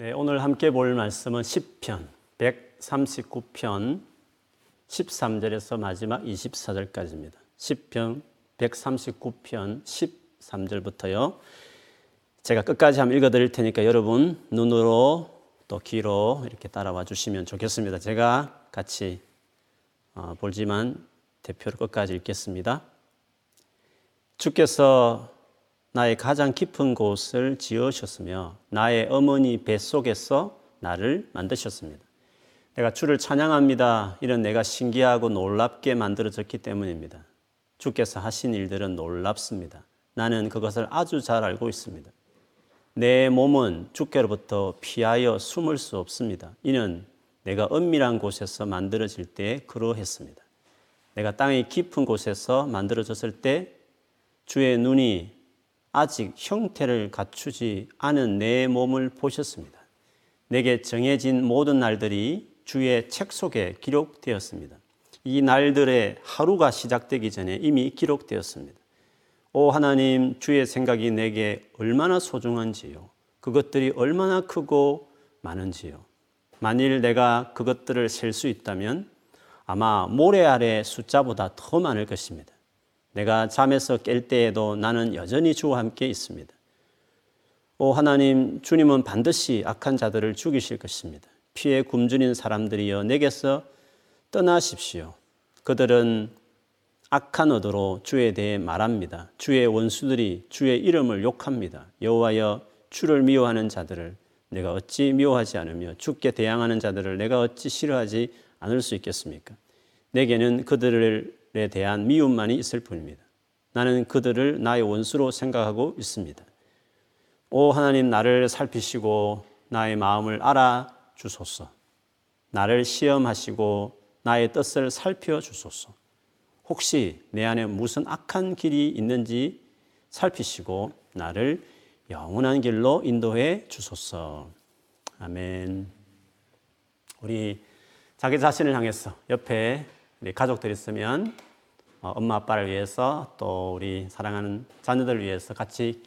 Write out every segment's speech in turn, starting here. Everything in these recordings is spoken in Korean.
네, 오늘 함께 볼 말씀은 10편 139편 13절에서 마지막 24절까지입니다. 10편 139편 13절부터요. 제가 끝까지 한번 읽어 드릴 테니까 여러분 눈으로 또 귀로 이렇게 따라와 주시면 좋겠습니다. 제가 같이 어, 볼지만 대표로 끝까지 읽겠습니다. 주께서 나의 가장 깊은 곳을 지으셨으며 나의 어머니 뱃속에서 나를 만드셨습니다. 내가 주를 찬양합니다. 이런 내가 신기하고 놀랍게 만들어졌기 때문입니다. 주께서 하신 일들은 놀랍습니다. 나는 그것을 아주 잘 알고 있습니다. 내 몸은 주께로부터 피하여 숨을 수 없습니다. 이는 내가 은밀한 곳에서 만들어질 때 그러했습니다. 내가 땅의 깊은 곳에서 만들어졌을 때 주의 눈이 아직 형태를 갖추지 않은 내 몸을 보셨습니다. 내게 정해진 모든 날들이 주의 책 속에 기록되었습니다. 이 날들의 하루가 시작되기 전에 이미 기록되었습니다. 오 하나님, 주의 생각이 내게 얼마나 소중한지요. 그것들이 얼마나 크고 많은지요. 만일 내가 그것들을 셀 수 있다면 아마 모래 아래 숫자보다 더 많을 것입니다. 내가 잠에서 깰 때에도 나는 여전히 주와 함께 있습니다. 오 하나님, 주님은 반드시 악한 자들을 죽이실 것입니다. 피에 굶주린 사람들이여 내게서 떠나십시오. 그들은 악한 의도로 주에 대해 말합니다. 주의 원수들이 주의 이름을 욕합니다. 여호와여 주를 미워하는 자들을 내가 어찌 미워하지 않으며 주께 대항하는 자들을 내가 어찌 싫어하지 않을 수 있겠습니까? 내게는 그들 에 대한 미움만이 있을 뿐입니다. 나는 그들을 나의 원수로 생각하고 있습니다. 오 하나님 나를 살피시고 나의 마음을 알아 주소서. 나를 시험하시고 나의 뜻을 살펴 주소서. 혹시 내 안에 무슨 악한 길이 있는지 살피시고 나를 영원한 길로 인도해 주소서. 아멘. 우리 자기 자신을 향해서 옆에 우리 가족들 있으면 어, 엄마 아빠를 위해서 또 우리 사랑하는 자녀들을 위해서 같이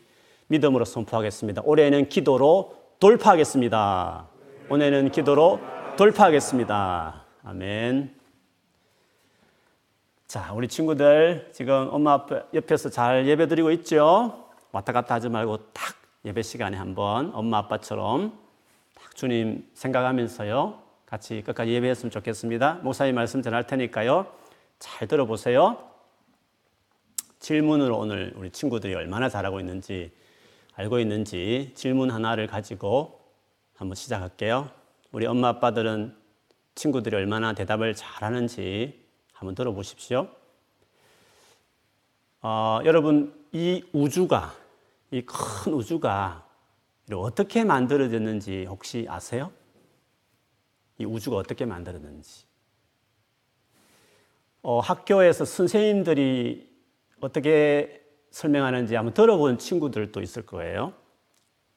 믿음으로 선포하겠습니다. 올해는 기도로 돌파하겠습니다. 올해는 기도로 돌파하겠습니다. 아멘. 자, 우리 친구들 지금 엄마 아빠 옆에서 잘 예배 드리고 있죠? 왔다 갔다 하지 말고 딱 예배 시간에 한번 엄마 아빠처럼 딱 주님 생각하면서요. 같이 끝까지 예배했으면 좋겠습니다. 목사님 말씀 전할 테니까요. 잘 들어보세요. 질문으로 오늘 우리 친구들이 얼마나 잘하고 있는지 알고 있는지 질문 하나를 가지고 한번 시작할게요. 우리 엄마 아빠들은 친구들이 얼마나 대답을 잘하는지 한번 들어보십시오. 어, 여러분 이 우주가 이 큰 우주가 어떻게 만들어졌는지 혹시 아세요? 이 우주가 어떻게 만들어졌는지. 어, 학교에서 선생님들이 어떻게 설명하는지 한번 들어본 친구들도 있을 거예요.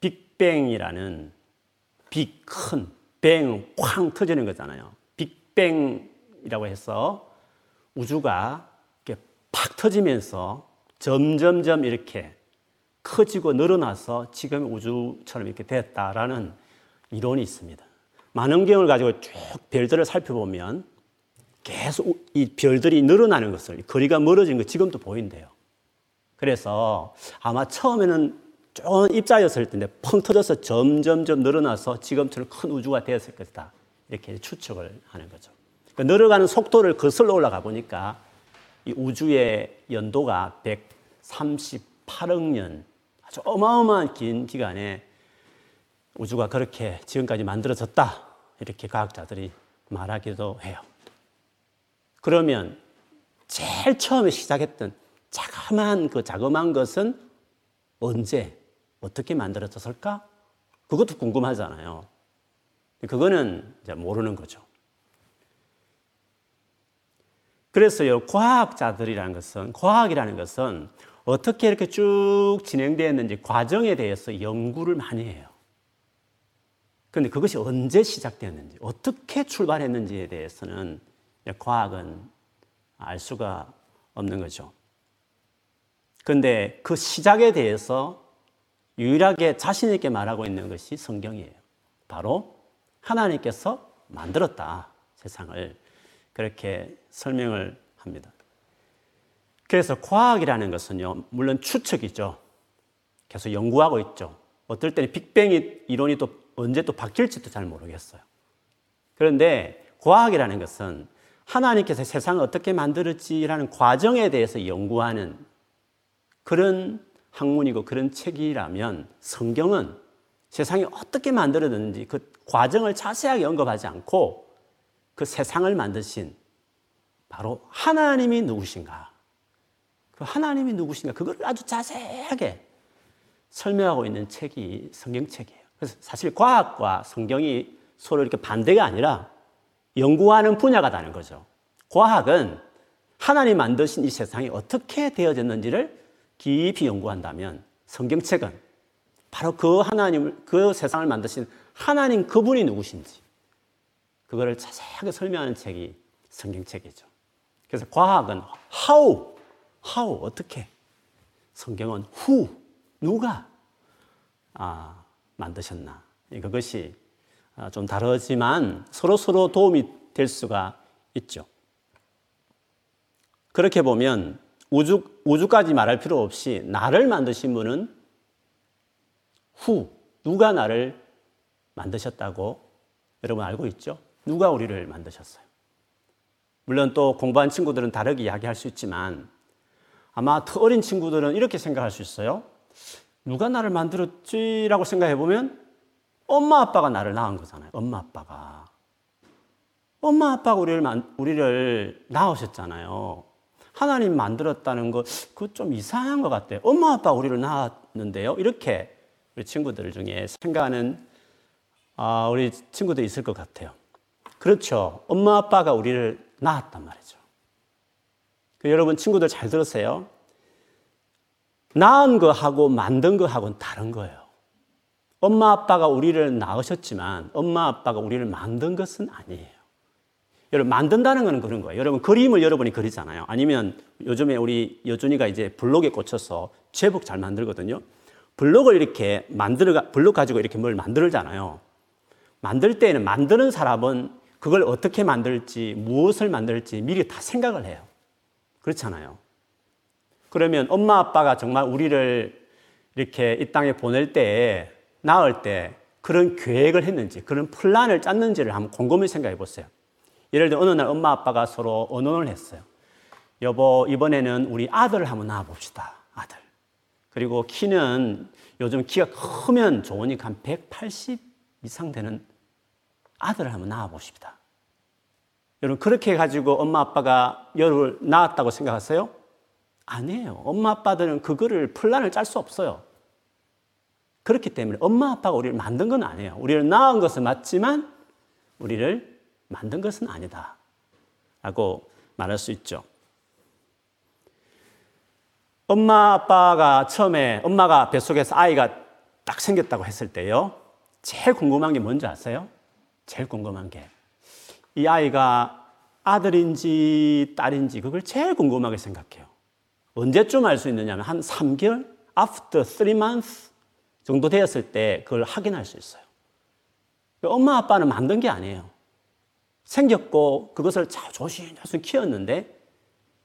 빅뱅이라는 빅, 큰, 뱅, 쾅 터지는 거잖아요. 빅뱅이라고 해서 우주가 이렇게 팍 터지면서 점점점 이렇게 커지고 늘어나서 지금 우주처럼 이렇게 됐다라는 이론이 있습니다. 만원경을 가지고 쭉 별들을 살펴보면 계속 이 별들이 늘어나는 것을 거리가 멀어진 거 지금도 보인대요. 그래서 아마 처음에는 좀 입자였을 텐데 펑 터져서 점점점 늘어나서 지금처럼 큰 우주가 되었을 것이다. 이렇게 추측을 하는 거죠. 그 늘어가는 속도를 거슬러 올라가 보니까 이 우주의 연도가 138억 년 아주 어마어마한 긴 기간에 우주가 그렇게 지금까지 만들어졌다. 이렇게 과학자들이 말하기도 해요. 그러면 제일 처음에 시작했던 자그마한 그 자그마한 것은 언제 어떻게 만들어졌을까? 그것도 궁금하잖아요. 그거는 모르는 거죠. 그래서요, 과학자들이라는 것은, 과학이라는 것은 어떻게 이렇게 쭉 진행되었는지 과정에 대해서 연구를 많이 해요. 그런데 그것이 언제 시작되었는지, 어떻게 출발했는지에 대해서는 과학은 알 수가 없는 거죠. 그런데 그 시작에 대해서 유일하게 자신있게 말하고 있는 것이 성경이에요. 바로 하나님께서 만들었다. 세상을. 그렇게 설명을 합니다. 그래서 과학이라는 것은요, 물론 추측이죠. 계속 연구하고 있죠. 어떨 때는 빅뱅 이론이 또 언제 또 바뀔지도 잘 모르겠어요. 그런데 과학이라는 것은 하나님께서 세상을 어떻게 만들었지라는 과정에 대해서 연구하는 그런 학문이고 그런 책이라면 성경은 세상이 어떻게 만들어졌는지 그 과정을 자세하게 언급하지 않고 그 세상을 만드신 바로 하나님이 누구신가? 그 하나님이 누구신가? 그걸 아주 자세하게 설명하고 있는 책이 성경책이에요. 그래서 사실 과학과 성경이 서로 이렇게 반대가 아니라 연구하는 분야가 다른 거죠. 과학은 하나님 만드신 이 세상이 어떻게 되어졌는지를 깊이 연구한다면 성경책은 바로 그 하나님을, 그 세상을 만드신 하나님 그분이 누구신지 그거를 자세하게 설명하는 책이 성경책이죠. 그래서 과학은 how, how, 어떻게. 성경은 who, 누가 아, 만드셨나. 그것이 아, 좀 다르지만 서로 서로 도움이 될 수가 있죠. 그렇게 보면 우주, 우주까지 말할 필요 없이 나를 만드신 분은 후, 누가 나를 만드셨다고 여러분 알고 있죠? 누가 우리를 만드셨어요? 물론 또 공부한 친구들은 다르게 이야기할 수 있지만 아마 더 어린 친구들은 이렇게 생각할 수 있어요. 누가 나를 만들었지라고 생각해 보면 엄마 아빠가 나를 낳은 거잖아요. 엄마 아빠가. 엄마 아빠가 우리를, 우리를 낳으셨잖아요. 하나님 만들었다는 거, 그거 좀 이상한 것 같아요. 엄마 아빠 우리를 낳았는데요. 이렇게 우리 친구들 중에 생각하는 아, 우리 친구들 있을 것 같아요. 그렇죠. 엄마 아빠가 우리를 낳았단 말이죠. 그 여러분 친구들 잘 들으세요. 낳은 거하고 만든 거하고는 다른 거예요. 엄마 아빠가 우리를 낳으셨지만 엄마 아빠가 우리를 만든 것은 아니에요. 여러분 만든다는 것은 그런 거예요. 여러분 그림을 여러분이 그리잖아요. 아니면 요즘에 우리 여준이가 이제 블록에 꽂혀서 제복 잘 만들거든요. 블록을 이렇게 만들어 블록 가지고 이렇게 뭘 만들잖아요. 만들 때는 만드는 사람은 그걸 어떻게 만들지 무엇을 만들지 미리 다 생각을 해요. 그렇잖아요. 그러면 엄마 아빠가 정말 우리를 이렇게 이 땅에 보낼 때 낳을 때 그런 계획을 했는지 그런 플랜을 짰는지를 한번 곰곰이 생각해 보세요. 예를 들어 어느 날 엄마 아빠가 서로 언론을 했어요. 여보 이번에는 우리 아들을 한번 낳아 봅시다. 아들. 그리고 키는 요즘 키가 크면 좋으니까 한 180 이상 되는 아들을 한번 낳아 보십니다. 여러분 그렇게 해가지고 엄마 아빠가 여를 낳았다고 생각하세요? 아니에요. 엄마 아빠들은 그거를 플랜을 짤 수 없어요. 그렇기 때문에 엄마 아빠가 우리를 만든 건 아니에요. 우리를 낳은 것은 맞지만 우리를 만든 것은 아니다. 라고 말할 수 있죠. 엄마 아빠가 처음에 엄마가 뱃속에서 아이가 딱 생겼다고 했을 때요. 제일 궁금한 게 뭔지 아세요? 제일 궁금한 게. 이 아이가 아들인지 딸인지 그걸 제일 궁금하게 생각해요. 언제쯤 알 수 있느냐면 한 3개월? after 3 months 정도 되었을 때 그걸 확인할 수 있어요. 엄마 아빠는 만든 게 아니에요. 생겼고 그것을 조심조심 키웠는데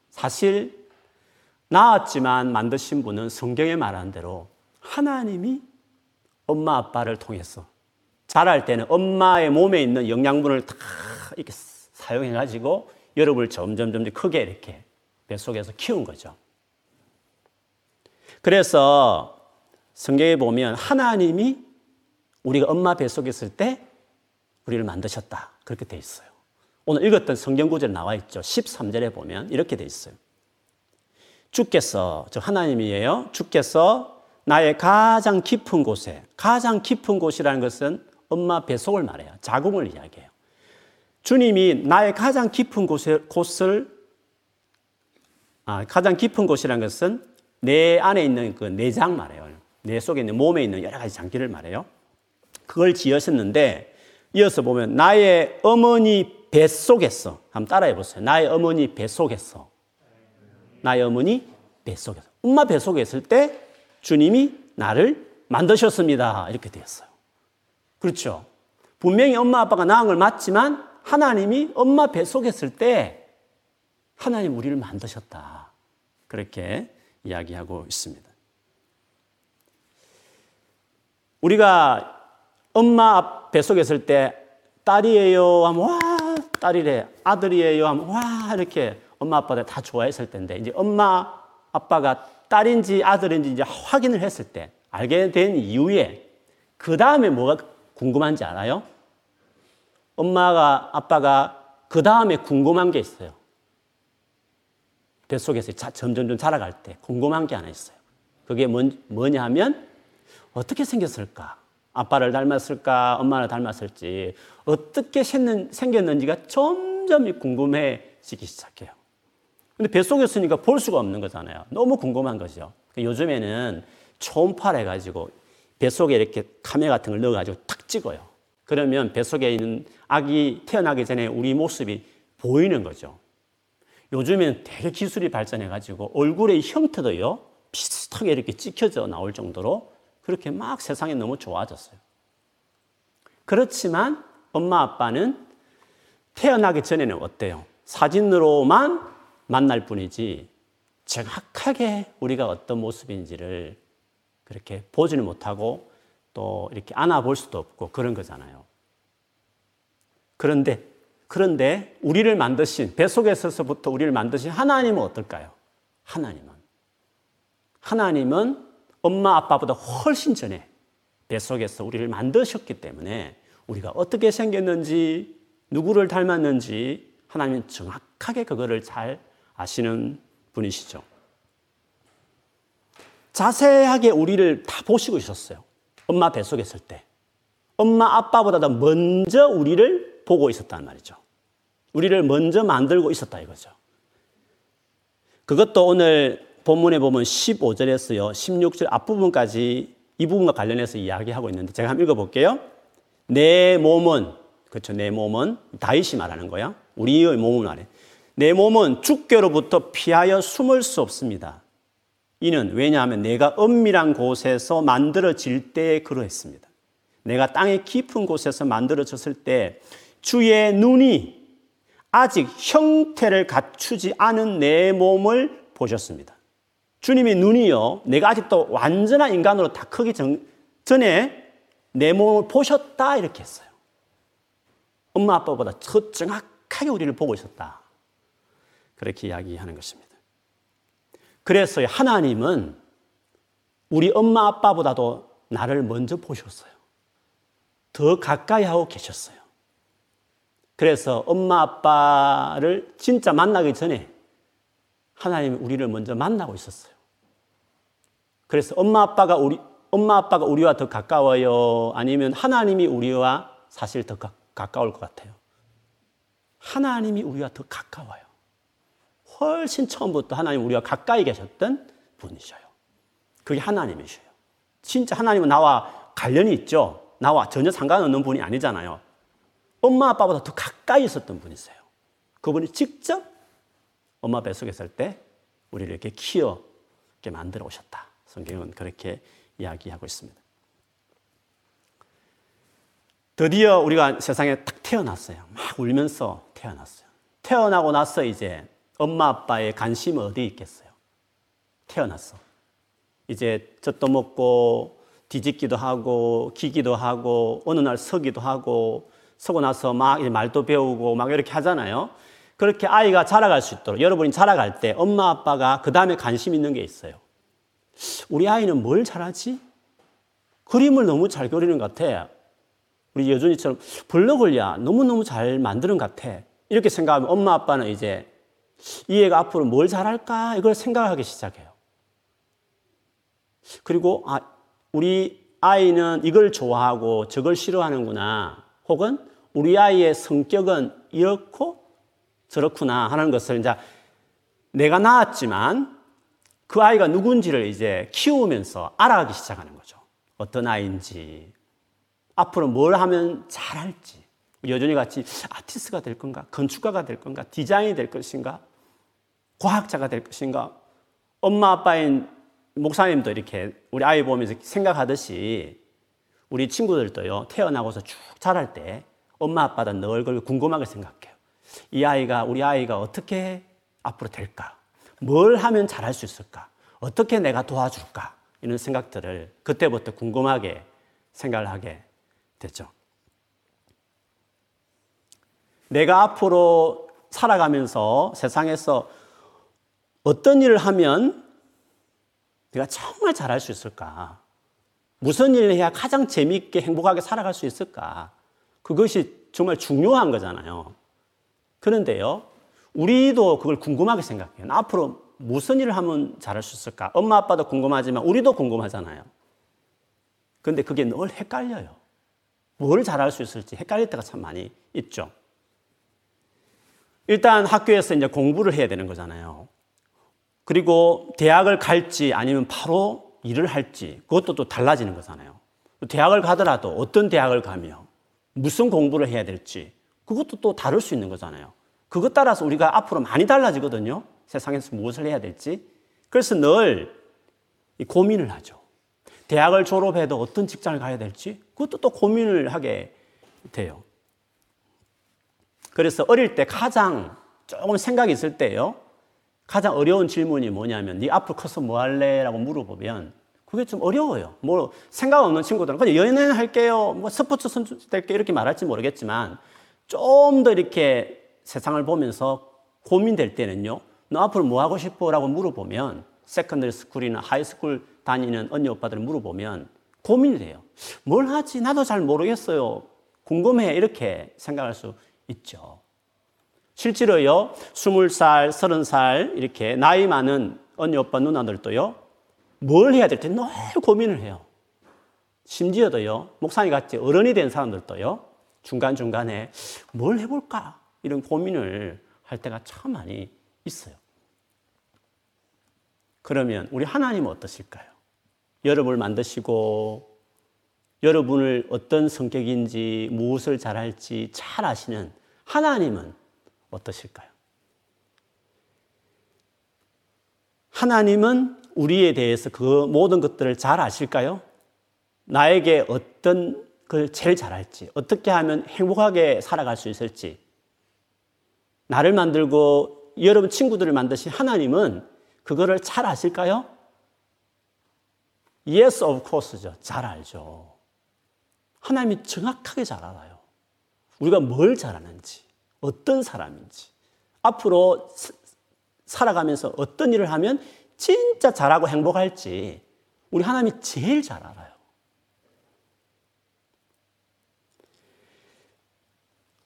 사실 낳았지만 만드신 분은 성경에 말한 대로 하나님이 엄마 아빠를 통해서 자랄 때는 엄마의 몸에 있는 영양분을 다 이렇게 사용해 가지고 여러분을 점점 점점 크게 이렇게 뱃속에서 키운 거죠. 그래서 성경에 보면 하나님이 우리가 엄마 뱃속에 있을 때 우리를 만드셨다. 그렇게 돼 있어요. 오늘 읽었던 성경 구절 나와 있죠. 13절에 보면 이렇게 돼 있어요. 주께서, 저 하나님이에요. 주께서 나의 가장 깊은 곳에, 가장 깊은 곳이라는 것은 엄마 뱃속을 말해요. 자궁을 이야기해요. 주님이 나의 가장 깊은 곳에, 곳을, 아, 가장 깊은 곳이라는 것은 내 안에 있는 그 내장 말해요. 내 속에 있는 몸에 있는 여러 가지 장기를 말해요. 그걸 지으셨는데 이어서 보면 나의 어머니 뱃속에서 한번 따라해 보세요. 나의 어머니 뱃속에서 나의 어머니 뱃속에서 엄마 뱃속에 있을 때 주님이 나를 만드셨습니다. 이렇게 되었어요. 그렇죠. 분명히 엄마 아빠가 낳은 걸 맞지만 하나님이 엄마 뱃속에 을때 하나님 우리를 만드셨다. 그렇게 이야기하고 있습니다. 우리가 엄마 뱃속에 있을 때 딸이에요 하면 와 딸이래 아들이에요 하면 와 이렇게 엄마 아빠가 다 좋아했을 텐데 이제 엄마 아빠가 딸인지 아들인지 이제 확인을 했을 때 알게 된 이후에 그 다음에 뭐가 궁금한지 알아요? 엄마가 아빠가 그 다음에 궁금한 게 있어요. 뱃속에서 자, 점점 자라갈 때 궁금한 게 하나 있어요. 그게 뭔, 뭐냐 하면 어떻게 생겼을까? 아빠를 닮았을까? 엄마를 닮았을지 어떻게 생겼는지가 점점 궁금해지기 시작해요. 근데 뱃속에 있으니까 볼 수가 없는 거잖아요. 너무 궁금한 거죠. 그러니까 요즘에는 초음파를 해가지고 뱃속에 이렇게 카메라 같은 걸 넣어가지고 탁 찍어요. 그러면 뱃속에 있는 아기 태어나기 전에 우리 모습이 보이는 거죠. 요즘엔 되게 기술이 발전해가지고 얼굴의 형태도요, 비슷하게 이렇게 찍혀져 나올 정도로 그렇게 막 세상이 너무 좋아졌어요. 그렇지만 엄마 아빠는 태어나기 전에는 어때요? 사진으로만 만날 뿐이지 정확하게 우리가 어떤 모습인지를 그렇게 보지는 못하고 또 이렇게 안아볼 수도 없고 그런 거잖아요. 그런데, 그런데 우리를 만드신, 뱃속에서부터 우리를 만드신 하나님은 어떨까요? 하나님은. 하나님은 엄마 아빠보다 훨씬 전에 뱃속에서 우리를 만드셨기 때문에 우리가 어떻게 생겼는지, 누구를 닮았는지 하나님은 정확하게 그거를 잘 아시는 분이시죠. 자세하게 우리를 다 보시고 있었어요. 엄마 뱃속에 있을 때. 엄마 아빠보다 도 먼저 우리를 보고 있었단 말이죠. 우리를 먼저 만들고 있었다 이거죠. 그것도 오늘 본문에 보면 15절에서요, 16절 앞부분까지 이 부분과 관련해서 이야기하고 있는데 제가 한번 읽어볼게요. 내 몸은, 그렇죠. 내 몸은 다윗이 말하는 거야. 우리의 몸을 말해. 내 몸은 죽게로부터 피하여 숨을 수 없습니다. 이는 왜냐하면 내가 엄밀한 곳에서 만들어질 때에 그러했습니다. 내가 땅의 깊은 곳에서 만들어졌을 때 주의 눈이 아직 형태를 갖추지 않은 내 몸을 보셨습니다. 주님의 눈이요, 내가 아직도 완전한 인간으로 다 크기 전, 전에 내 몸을 보셨다 이렇게 했어요. 엄마 아빠보다 더 정확하게 우리를 보고 있었다. 그렇게 이야기하는 것입니다. 그래서 하나님은 우리 엄마 아빠보다도 나를 먼저 보셨어요. 더 가까이 하고 계셨어요. 그래서 엄마 아빠를 진짜 만나기 전에 하나님이 우리를 먼저 만나고 있었어요. 그래서 엄마 아빠가 우리 엄마 아빠가 우리와 더 가까워요. 아니면 하나님이 우리와 사실 더 가, 가까울 것 같아요. 하나님이 우리와 더 가까워요. 훨씬 처음부터 하나님 우리와 가까이 계셨던 분이셔요. 그게 하나님이셔요. 진짜 하나님은 나와 관련이 있죠. 나와 전혀 상관없는 분이 아니잖아요. 엄마 아빠보다 더 가까이 있었던 분이세요. 그분이 직접 엄마 뱃속에 있을 때 우리를 이렇게 키워 이렇게 만들어 오셨다. 성경은 그렇게 이야기하고 있습니다. 드디어 우리가 세상에 딱 태어났어요. 막 울면서 태어났어요. 태어나고 나서 이제 엄마 아빠의 관심은 어디 있겠어요? 태어났어. 이제 젖도 먹고 뒤집기도 하고 기기도 하고 어느 날 서기도 하고 서고 나서 막 말도 배우고 막 이렇게 하잖아요. 그렇게 아이가 자라갈 수 있도록 여러분이 자라갈 때 엄마 아빠가 그 다음에 관심 있는 게 있어요. 우리 아이는 뭘 잘하지? 그림을 너무 잘 그리는 것 같아. 우리 여준이처럼 블록을야 너무너무 잘 만드는 것 같아. 이렇게 생각하면 엄마 아빠는 이제 이 애가 앞으로 뭘 잘할까? 이걸 생각하기 시작해요. 그리고, 아, 우리 아이는 이걸 좋아하고 저걸 싫어하는구나. 혹은 우리 아이의 성격은 이렇고 저렇구나 하는 것을 이제 내가 낳았지만 그 아이가 누군지를 이제 키우면서 알아가기 시작하는 거죠. 어떤 아이인지, 앞으로 뭘 하면 잘할지. 여전히 같이 아티스트가 될 건가, 건축가가 될 건가, 디자인이 될 것인가, 과학자가 될 것인가? 엄마 아빠인 목사님도 이렇게 우리 아이 보면서 생각하듯이 우리 친구들도요, 태어나고서 쭉 자랄 때 엄마 아빠도 늘 그걸 궁금하게 생각해요. 이 아이가, 우리 아이가 어떻게 앞으로 될까? 뭘 하면 잘할 수 있을까? 어떻게 내가 도와줄까? 이런 생각들을 그때부터 궁금하게 생각을 하게 되죠. 내가 앞으로 살아가면서 세상에서 어떤 일을 하면 내가 정말 잘할 수 있을까? 무슨 일을 해야 가장 재미있게 행복하게 살아갈 수 있을까? 그것이 정말 중요한 거잖아요. 그런데요, 우리도 그걸 궁금하게 생각해요. 앞으로 무슨 일을 하면 잘할 수 있을까? 엄마 아빠도 궁금하지만 우리도 궁금하잖아요. 근데 그게 늘 헷갈려요. 뭘 잘할 수 있을지 헷갈릴 때가 참 많이 있죠. 일단 학교에서 이제 공부를 해야 되는 거잖아요. 그리고 대학을 갈지 아니면 바로 일을 할지 그것도 또 달라지는 거잖아요. 대학을 가더라도 어떤 대학을 가며 무슨 공부를 해야 될지 그것도 또 다를 수 있는 거잖아요. 그것 따라서 우리가 앞으로 많이 달라지거든요. 세상에서 무엇을 해야 될지. 그래서 늘 고민을 하죠. 대학을 졸업해도 어떤 직장을 가야 될지 그것도 또 고민을 하게 돼요. 그래서 어릴 때 가장 조금 생각이 있을 때요. 가장 어려운 질문이 뭐냐면 네 앞으로 커서 뭐 할래? 라고 물어보면 그게 좀 어려워요. 뭐 생각 없는 친구들은 그냥 연예인 할게요. 뭐 스포츠 선수 될게 이렇게 말할지 모르겠지만 좀 더 이렇게 세상을 보면서 고민될 때는요. 너 앞으로 뭐 하고 싶어? 라고 물어보면 secondary school이나 high school 다니는 언니 오빠들 물어보면 고민이 돼요. 뭘 하지? 나도 잘 모르겠어요. 궁금해. 이렇게 생각할 수 있죠. 실제로요, 20살, 30살, 이렇게 나이 많은 언니, 오빠, 누나들도요, 뭘 해야 될지 늘 고민을 해요. 심지어도요, 목사님 같이 어른이 된 사람들도요, 중간중간에 뭘 해볼까? 이런 고민을 할 때가 참 많이 있어요. 그러면 우리 하나님은 어떠실까요? 여러분을 만드시고 여러분을 어떤 성격인지 무엇을 잘할지 잘 아시는 하나님은 어떠실까요? 하나님은 우리에 대해서 그 모든 것들을 잘 아실까요? 나에게 어떤 걸 제일 잘할지, 어떻게 하면 행복하게 살아갈 수 있을지, 나를 만들고 여러분 친구들을 만드신 하나님은 그거를 잘 아실까요? Yes, of course죠. 잘 알죠. 하나님이 정확하게 잘 알아요. 우리가 뭘 잘하는지, 어떤 사람인지, 앞으로 살아가면서 어떤 일을 하면 진짜 잘하고 행복할지 우리 하나님이 제일 잘 알아요.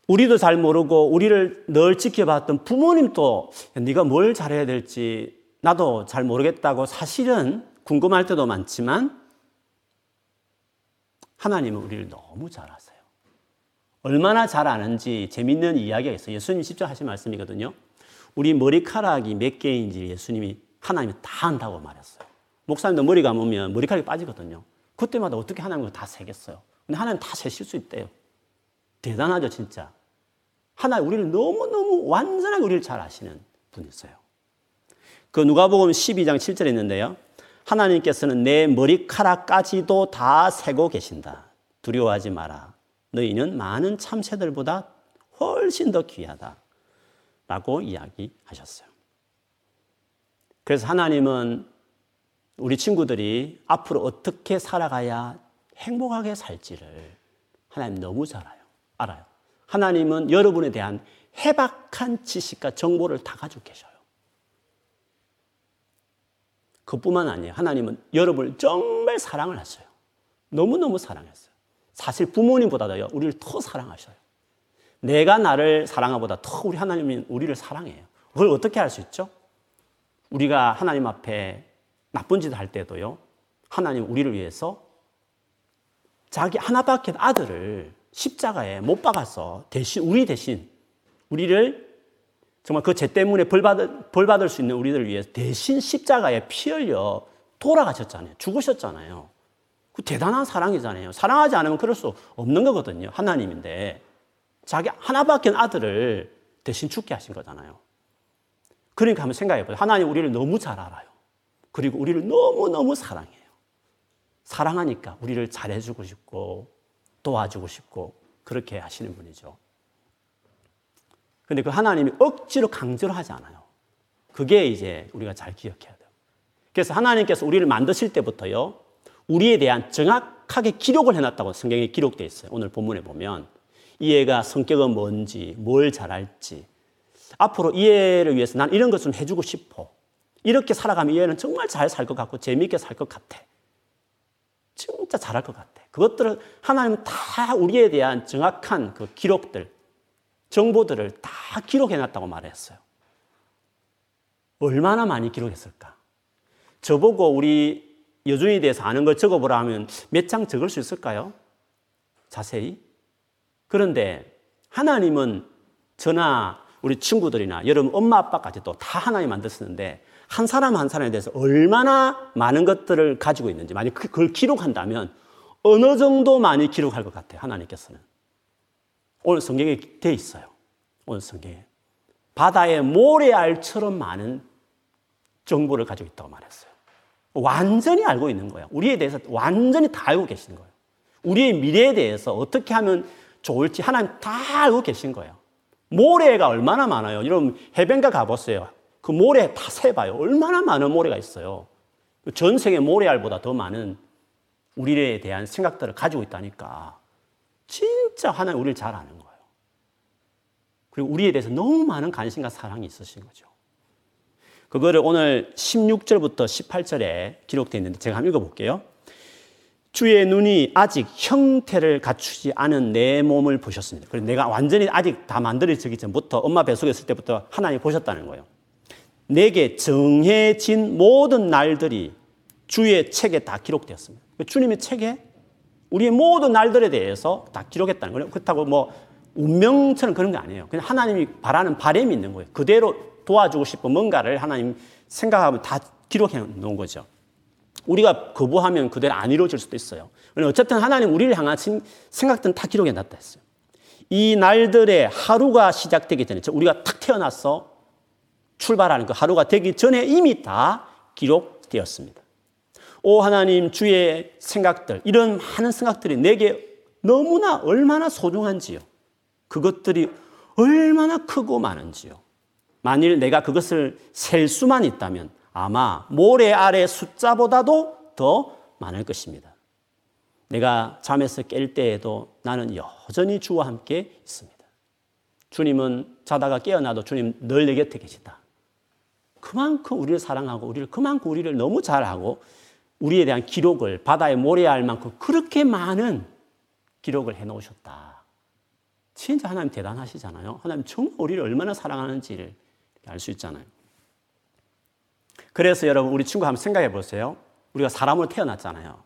우리도 잘 모르고 우리를 늘 지켜봤던 부모님도 네가 뭘 잘해야 될지 나도 잘 모르겠다고 사실은 궁금할 때도 많지만 하나님은 우리를 너무 잘 아세요. 얼마나 잘 아는지 재밌는 이야기가 있어요. 예수님이 직접 하신 말씀이거든요. 우리 머리카락이 몇 개인지 예수님이 하나님이 다 안다고 말했어요. 목사님도 머리 감으면 머리카락이 빠지거든요. 그때마다 어떻게 하나님을 다 세겠어요. 근데 하나님 다 세실 수 있대요. 대단하죠, 진짜. 하나님 우리를 너무너무 완전하게 우리를 잘 아시는 분이세요. 그 누가복음 12장 7절에 있는데요. 하나님께서는 내 머리카락까지도 다 세고 계신다. 두려워하지 마라. 너희는 많은 참새들보다 훨씬 더 귀하다. 라고 이야기하셨어요. 그래서 하나님은 우리 친구들이 앞으로 어떻게 살아가야 행복하게 살지를 하나님 너무 잘 알아요. 알아요. 하나님은 여러분에 대한 해박한 지식과 정보를 다 가지고 계셔요. 그뿐만 아니에요. 하나님은 여러분을 정말 사랑을 했어요. 너무너무 사랑했어요. 사실 부모님보다도요, 우리를 더 사랑하셔요. 내가 나를 사랑하보다 더 우리 하나님이 우리를 사랑해요. 그걸 어떻게 할수 있죠? 우리가 하나님 앞에 나쁜 짓을 할 때도요, 하나님 우리를 위해서 자기 하나밖에 아들을 십자가에 못 박아서 대신, 우리 대신, 우리를 정말 그 죄 때문에 벌 받을, 벌 받을 수 있는 우리들을 위해 대신 십자가에 피 흘려 돌아가셨잖아요. 죽으셨잖아요. 그 대단한 사랑이잖아요. 사랑하지 않으면 그럴 수 없는 거거든요. 하나님인데. 자기 하나밖에 아들을 대신 죽게 하신 거잖아요. 그러니까 한번 생각해 보세요. 하나님 우리를 너무 잘 알아요. 그리고 우리를 너무너무 사랑해요. 사랑하니까 우리를 잘해주고 싶고 도와주고 싶고 그렇게 하시는 분이죠. 근데 그 하나님이 억지로 강제로 하지 않아요. 그게 이제 우리가 잘 기억해야 돼요. 그래서 하나님께서 우리를 만드실 때부터요, 우리에 대한 정확하게 기록을 해놨다고 성경에 기록되어 있어요. 오늘 본문에 보면. 이 애가 성격은 뭔지, 뭘 잘할지, 앞으로 이 애를 위해서 난 이런 것 좀 해주고 싶어. 이렇게 살아가면 이 애는 정말 잘 살 것 같고 재미있게 살 것 같아. 진짜 잘할 것 같아. 그것들을 하나님은 다 우리에 대한 정확한 그 기록들, 정보들을 다 기록해 놨다고 말했어요. 얼마나 많이 기록했을까? 저보고 우리 여준에 대해서 아는 걸 적어보라 하면 몇 장 적을 수 있을까요? 자세히? 그런데 하나님은 저나 우리 친구들이나 여러분 엄마 아빠까지도 다 하나님 만드셨는데 한 사람 한 사람에 대해서 얼마나 많은 것들을 가지고 있는지 만약 그걸 기록한다면 어느 정도 많이 기록할 것 같아요. 하나님께서는. 오늘 성경에 돼 있어요. 오늘 성경에. 바다의 모래알처럼 많은 정보를 가지고 있다고 말했어요. 완전히 알고 있는 거예요. 우리에 대해서 완전히 다 알고 계신 거예요. 우리의 미래에 대해서 어떻게 하면 좋을지 하나님 다 알고 계신 거예요. 모래가 얼마나 많아요. 여러분 해변가 가보세요. 그 모래 다 세봐요. 얼마나 많은 모래가 있어요. 전 세계 모래알보다 더 많은 우리에 대한 생각들을 가지고 있다니까. 진짜 하나님 우리를 잘 아는 거예요. 그리고 우리에 대해서 너무 많은 관심과 사랑이 있으신 거죠. 그거를 오늘 16절부터 18절에 기록되어 있는데 제가 한번 읽어볼게요. 주의 눈이 아직 형태를 갖추지 않은 내 몸을 보셨습니다. 그래서 내가 완전히 아직 다 만들어지기 전부터 엄마 뱃속에 있을 때부터 하나님 보셨다는 거예요. 내게 정해진 모든 날들이 주의 책에 다 기록되었습니다. 주님의 책에 우리의 모든 날들에 대해서 다 기록했다는 거예요. 그렇다고 뭐 운명처럼 그런 게 아니에요. 그냥 하나님이 바라는 바램이 있는 거예요. 그대로 도와주고 싶은 뭔가를 하나님 생각하면 다 기록해 놓은 거죠. 우리가 거부하면 그대로 안 이루어질 수도 있어요. 어쨌든 하나님 우리를 향한 생각들은 다 기록해 놨다 했어요. 이 날들의 하루가 시작되기 전에 우리가 탁 태어나서 출발하는 그 하루가 되기 전에 이미 다 기록되었습니다. 오 하나님 주의 생각들 이런 많은 생각들이 내게 너무나 얼마나 소중한지요. 그것들이 얼마나 크고 많은지요. 만일 내가 그것을 셀 수만 있다면 아마 모래 아래 숫자보다도 더 많을 것입니다. 내가 잠에서 깰 때에도 나는 여전히 주와 함께 있습니다. 주님은 자다가 깨어나도 주님 늘 내 곁에 계시다. 그만큼 우리를 사랑하고 우리를 그만큼 우리를 너무 잘하고 우리에 대한 기록을 바다에 모래알 만큼 그렇게 많은 기록을 해 놓으셨다. 진짜 하나님 대단하시잖아요. 하나님 정말 우리를 얼마나 사랑하는지를 알 수 있잖아요. 그래서 여러분 우리 친구 한번 생각해 보세요. 우리가 사람으로 태어났잖아요.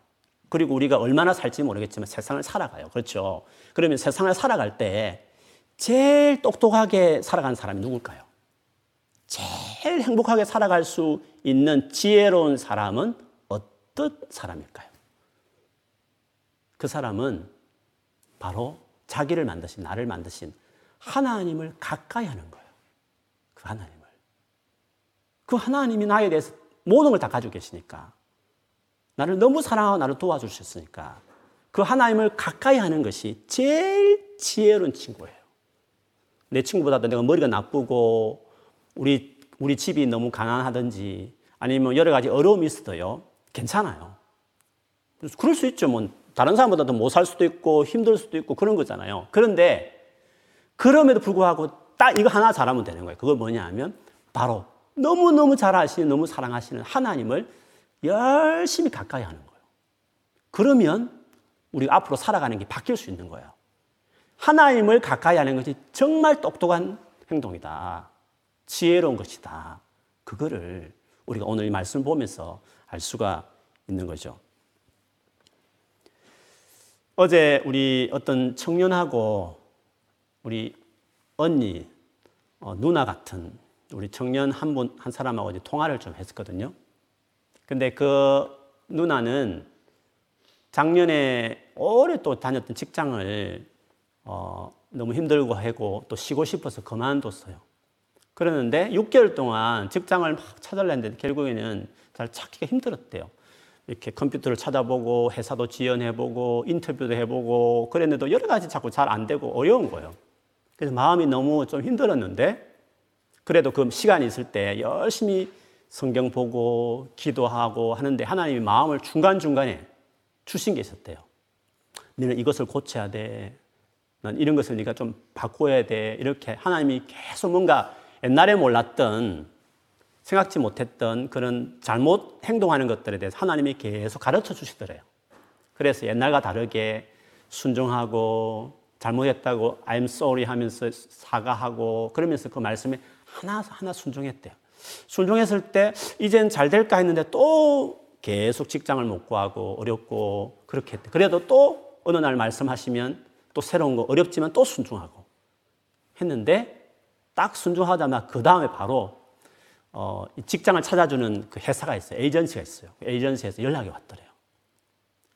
그리고 우리가 얼마나 살지 모르겠지만 세상을 살아가요. 그렇죠? 그러면 세상을 살아갈 때 제일 똑똑하게 살아가는 사람이 누굴까요? 제일 행복하게 살아갈 수 있는 지혜로운 사람은 어떤 사람일까요? 그 사람은 바로 자기를 만드신, 나를 만드신 하나님을 가까이 하는 거예요. 그 하나님을. 그 하나님이 나에 대해서 모든 걸 다 가지고 계시니까. 나를 너무 사랑하고 나를 도와주셨으니까. 그 하나님을 가까이 하는 것이 제일 지혜로운 친구예요. 내 친구보다도 내가 머리가 나쁘고 우리, 우리 집이 너무 가난하든지 아니면 여러 가지 어려움이 있어도요. 괜찮아요. 그럴 수 있죠. 뭐 다른 사람보다 못살 수도 있고 힘들 수도 있고 그런 거잖아요. 그런데 그럼에도 불구하고 딱 이거 하나 잘하면 되는 거예요. 그걸 뭐냐 하면 바로 너무너무 잘 아시는 너무 사랑하시는 하나님을 열심히 가까이 하는 거예요. 그러면 우리가 앞으로 살아가는 게 바뀔 수 있는 거예요. 하나님을 가까이 하는 것이 정말 똑똑한 행동이다. 지혜로운 것이다. 그거를 우리가 오늘 이 말씀을 보면서 알 수가 있는 거죠. 어제 우리 어떤 청년하고 우리 언니, 어, 누나 같은 우리 청년 한 분, 한 사람하고 이제 통화를 좀 했었거든요. 근데 그 누나는 작년에 오래 또 다녔던 직장을 어, 너무 힘들고 하고 또 쉬고 싶어서 그만뒀어요. 그러는데 6개월 동안 직장을 막 찾으려는데 결국에는 잘 찾기가 힘들었대요. 이렇게 컴퓨터를 찾아보고 회사도 지원해보고 인터뷰도 해보고 그랬는데도 여러 가지 자꾸 잘 안 되고 어려운 거예요. 그래서 마음이 너무 좀 힘들었는데 그래도 그 시간이 있을 때 열심히 성경 보고 기도하고 하는데 하나님이 마음을 중간중간에 주신 게 있었대요. 너는 이것을 고쳐야 돼. 난 이런 것을 네가 좀 바꿔야 돼. 이렇게 하나님이 계속 뭔가 옛날에 몰랐던 생각지 못했던 그런 잘못 행동하는 것들에 대해서 하나님이 계속 가르쳐 주시더래요. 그래서 옛날과 다르게 순종하고 잘못했다고 I'm sorry 하면서 사과하고 그러면서 그 말씀에 하나하나 순종했대요. 순종했을 때 이젠 잘 될까 했는데 또 계속 직장을 못 구하고 어렵고 그렇게 했대. 그래도 또 어느 날 말씀하시면 또 새로운 거 어렵지만 또 순종하고 했는데 딱 순종하자마자 그 다음에 바로 어, 직장을 찾아주는 그 회사가 있어요. 에이전시가 있어요. 그 에이전시에서 연락이 왔더래요.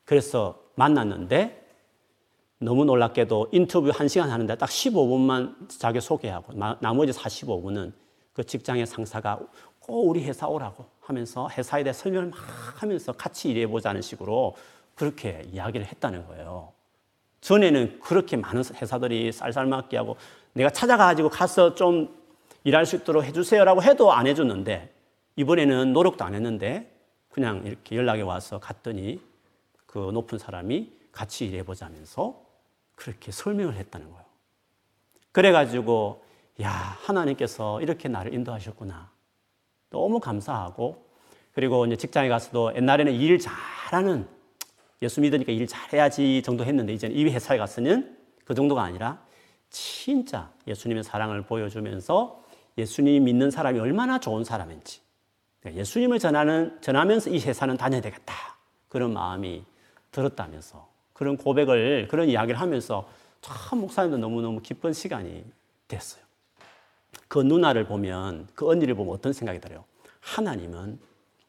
그래서 만났는데 너무 놀랍게도 인터뷰 1시간 하는데 딱 15분만 자기 소개하고 나머지 45분은 그 직장의 상사가 꼭 우리 회사 오라고 하면서 회사에 대해 설명을 막 하면서 같이 일해보자는 식으로 그렇게 이야기를 했다는 거예요. 전에는 그렇게 많은 회사들이 쌀쌀맞게 하고 내가 찾아가지고 가서 좀 일할 수 있도록 해주세요라고 해도 안 해줬는데 이번에는 노력도 안 했는데 그냥 이렇게 연락이 와서 갔더니 그 높은 사람이 같이 일해보자면서 그렇게 설명을 했다는 거예요. 그래가지고 야 하나님께서 이렇게 나를 인도하셨구나. 너무 감사하고 그리고 이제 직장에 가서도 옛날에는 일 잘하는 예수 믿으니까 일 잘해야지 정도 했는데 이제는 이 회사에 가서는 그 정도가 아니라 진짜 예수님의 사랑을 보여주면서 예수님 믿는 사람이 얼마나 좋은 사람인지 그러니까 예수님을 전하는 전하면서 이 회사는 다녀야 되겠다 그런 마음이 들었다면서 그런 고백을 그런 이야기를 하면서 참 목사님도 너무너무 기쁜 시간이 됐어요. 그 누나를 보면 그 언니를 보면 어떤 생각이 들어요? 하나님은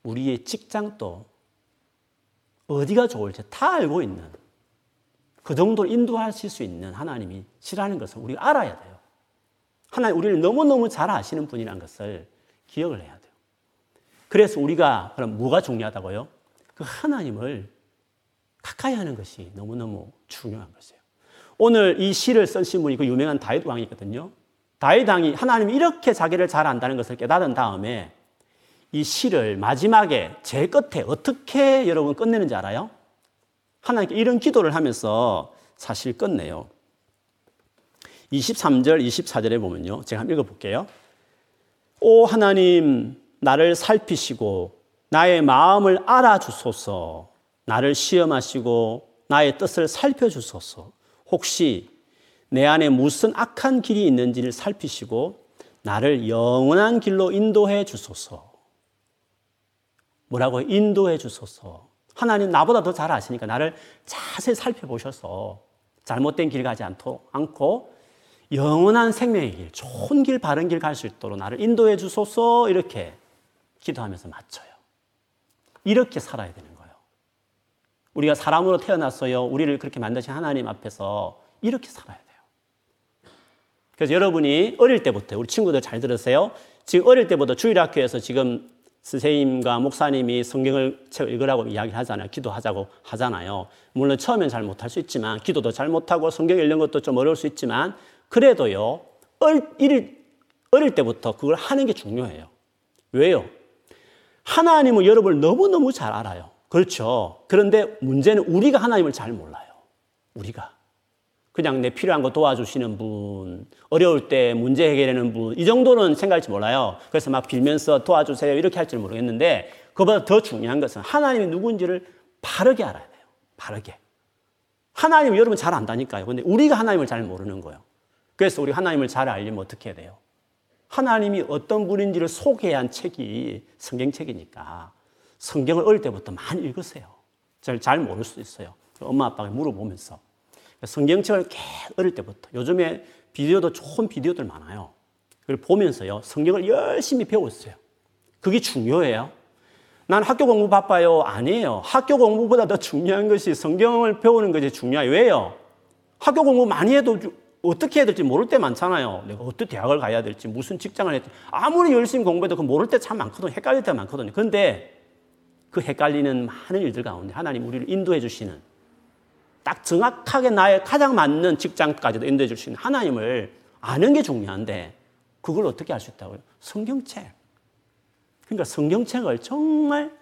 우리의 직장도 어디가 좋을지 다 알고 있는 그 정도 인도하실 수 있는 하나님이 시라는 것을 우리가 알아야 돼요. 하나님 우리를 너무너무 잘 아시는 분이라는 것을 기억을 해야 돼요. 그래서 우리가 그럼 뭐가 중요하다고요? 그 하나님을 가까이 하는 것이 너무너무 중요한 것이에요. 오늘 이 시를 쓴신 분이 그 유명한 다윗 왕이거든요. 다윗 왕이 하나님이 이렇게 자기를 잘 안다는 것을 깨달은 다음에 이 시를 마지막에 제 끝에 어떻게 여러분 끝내는지 알아요? 하나님께 이런 기도를 하면서 사실 끝내요. 23절, 24절에 보면요. 제가 한번 읽어볼게요. 오 하나님, 나를 살피시고 나의 마음을 알아주소서. 나를 시험하시고 나의 뜻을 살펴주소서. 혹시 내 안에 무슨 악한 길이 있는지를 살피시고 나를 영원한 길로 인도해 주소서. 뭐라고 인도해 주소서. 하나님 나보다 더 잘 아시니까 나를 자세히 살펴보셔서 잘못된 길 가지 않고 영원한 생명의 길, 좋은 길, 바른 길 갈 수 있도록 나를 인도해 주소서 이렇게 기도하면서 맞춰요. 이렇게 살아야 되는 거예요. 우리가 사람으로 태어났어요. 우리를 그렇게 만드신 하나님 앞에서 이렇게 살아야 돼요. 그래서 여러분이 어릴 때부터 우리 친구들 잘 들으세요. 지금 어릴 때부터 주일학교에서 지금 선생님과 목사님이 성경을 책 읽으라고 이야기를 하잖아요. 기도하자고 하잖아요. 물론 처음엔 잘 못할 수 있지만, 기도도 잘 못하고 성경 읽는 것도 좀 어려울 수 있지만, 그래도요, 어릴, 어릴 때부터 그걸 하는 게 중요해요. 왜요? 하나님은 여러분을 너무너무 잘 알아요. 그렇죠. 그런데 문제는 우리가 하나님을 잘 몰라요. 우리가. 그냥 내 필요한 거 도와주시는 분, 어려울 때 문제 해결하는 분, 이 정도는 생각할지 몰라요. 그래서 막 빌면서 도와주세요. 이렇게 할지 모르겠는데, 그보다 더 중요한 것은 하나님이 누군지를 바르게 알아야 돼요. 바르게. 하나님 여러분 잘 안다니까요. 근데 우리가 하나님을 잘 모르는 거예요. 그래서 우리 하나님을 잘 알려면 어떻게 해야 돼요? 하나님이 어떤 분인지를 소개한 해 책이 성경책이니까 성경을 어릴 때부터 많이 읽으세요. 잘, 잘 모를 수도 있어요. 엄마 아빠가 물어보면서. 성경책을 꽤 어릴 때부터 요즘에 비디오도 좋은 비디오들 많아요. 그걸 보면서요. 성경을 열심히 배웠어요. 그게 중요해요. 난 학교 공부 바빠요. 아니에요. 학교 공부보다 더 중요한 것이 성경을 배우는 것이 중요해요. 왜요? 학교 공부 많이 해도 어떻게 해야 될지 모를 때 많잖아요. 내가 어떻게 대학을 가야 될지, 무슨 직장을 해야 될지. 아무리 열심히 공부해도 그 모를 때 참 많거든요. 헷갈릴 때 많거든요. 그런데 그 헷갈리는 많은 일들 가운데 하나님 우리를 인도해 주시는 딱 정확하게 나의 가장 맞는 직장까지도 인도해 줄 수 있는 하나님을 아는 게 중요한데 그걸 어떻게 할수 있다고요? 성경책. 그러니까 성경책을 정말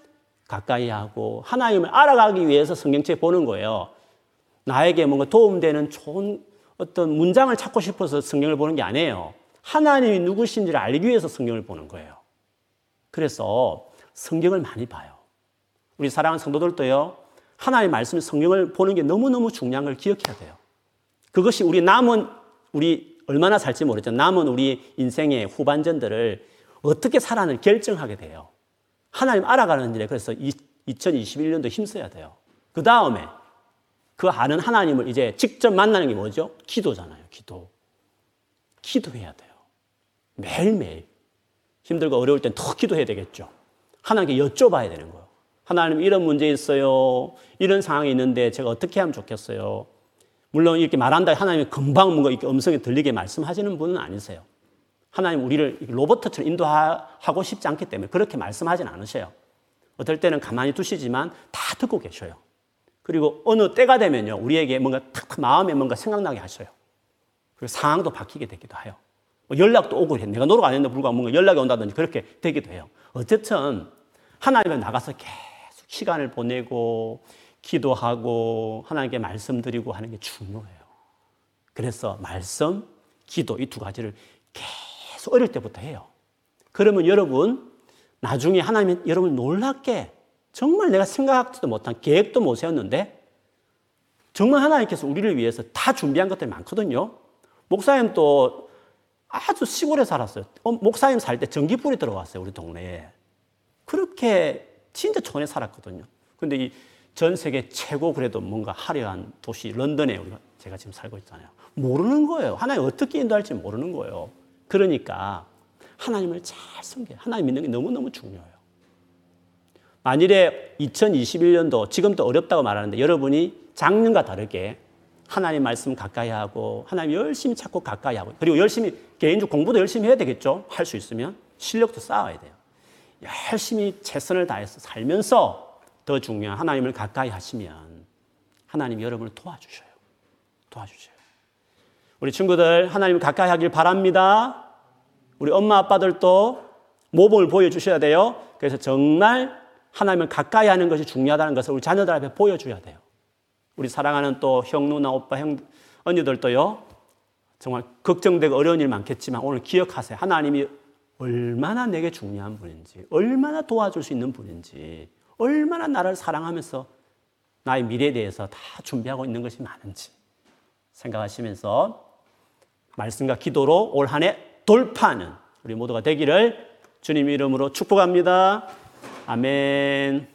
가까이 하고 하나님을 알아가기 위해서 성경책 보는 거예요. 나에게 뭔가 도움되는 좋은 어떤 문장을 찾고 싶어서 성경을 보는 게 아니에요. 하나님이 누구신지를 알기 위해서 성경을 보는 거예요. 그래서 성경을 많이 봐요. 우리 사랑하는 성도들도요, 하나님의 말씀 성경을 보는 게 너무너무 중요한 걸 기억해야 돼요. 그것이 우리 남은, 우리 얼마나 살지 모르죠. 남은 우리 인생의 후반전들을 어떻게 살아는 결정하게 돼요. 하나님 알아가는 일에 그래서 2021년도 힘써야 돼요. 그 다음에 그 아는 하나님을 이제 직접 만나는 게 뭐죠? 기도잖아요. 기도. 기도해야 돼요. 매일매일. 힘들고 어려울 땐 더 기도해야 되겠죠. 하나님께 여쭤봐야 되는 거예요. 하나님 이런 문제 있어요. 이런 상황이 있는데 제가 어떻게 하면 좋겠어요. 물론 이렇게 말한다 하나님이 금방 뭔가 이렇게 음성이 들리게 말씀하시는 분은 아니세요. 하나님 우리를 로버트처럼 인도하고 싶지 않기 때문에 그렇게 말씀하진 않으셔요. 어떨 때는 가만히 두시지만 다 듣고 계셔요. 그리고 어느 때가 되면요, 우리에게 뭔가 탁 마음에 뭔가 생각나게 하셔요. 그리고 상황도 바뀌게 되기도 해요. 뭐 연락도 오고 해. 내가 노력 안 했는데 불구하고 뭔가 연락이 온다든지 그렇게 되기도 해요. 어쨌든 하나님을 나가서 계속 시간을 보내고 기도하고 하나님께 말씀드리고 하는 게 중요해요. 그래서 말씀, 기도 이 두 가지를 계속 어릴 때부터 해요. 그러면 여러분 나중에 하나님이 여러분 놀랍게 정말 내가 생각하지도 못한 계획도 못 세웠는데 정말 하나님께서 우리를 위해서 다 준비한 것들이 많거든요. 목사님 또 아주 시골에 살았어요. 어, 목사님 살 때 전기불이 들어왔어요. 우리 동네에. 그렇게 진짜 촌에 살았거든요. 근데 이 전 세계 최고 그래도 뭔가 화려한 도시 런던에 우리가 제가 지금 살고 있잖아요. 모르는 거예요. 하나님 어떻게 인도할지 모르는 거예요. 그러니까 하나님을 잘 섬겨요. 하나님 믿는 게 너무너무 중요해요. 만일에 2021년도 지금도 어렵다고 말하는데 여러분이 작년과 다르게 하나님 말씀 가까이 하고 하나님 열심히 찾고 가까이 하고 그리고 열심히 개인적 공부도 열심히 해야 되겠죠. 할 수 있으면 실력도 쌓아야 돼요. 열심히 최선을 다해서 살면서 더 중요한 하나님을 가까이 하시면 하나님이 여러분을 도와주셔요. 도와주셔요. 우리 친구들 하나님 가까이 하길 바랍니다. 우리 엄마 아빠들도 모범을 보여주셔야 돼요. 그래서 정말 하나님을 가까이 하는 것이 중요하다는 것을 우리 자녀들 앞에 보여줘야 돼요. 우리 사랑하는 또 형, 누나, 오빠, 형, 언니들도요. 정말 걱정되고 어려운 일 많겠지만 오늘 기억하세요. 하나님이 얼마나 내게 중요한 분인지, 얼마나 도와줄 수 있는 분인지, 얼마나 나를 사랑하면서 나의 미래에 대해서 다 준비하고 있는 것이 많은지 생각하시면서 말씀과 기도로 올 한 해 돌파하는 우리 모두가 되기를 주님 이름으로 축복합니다. 아멘.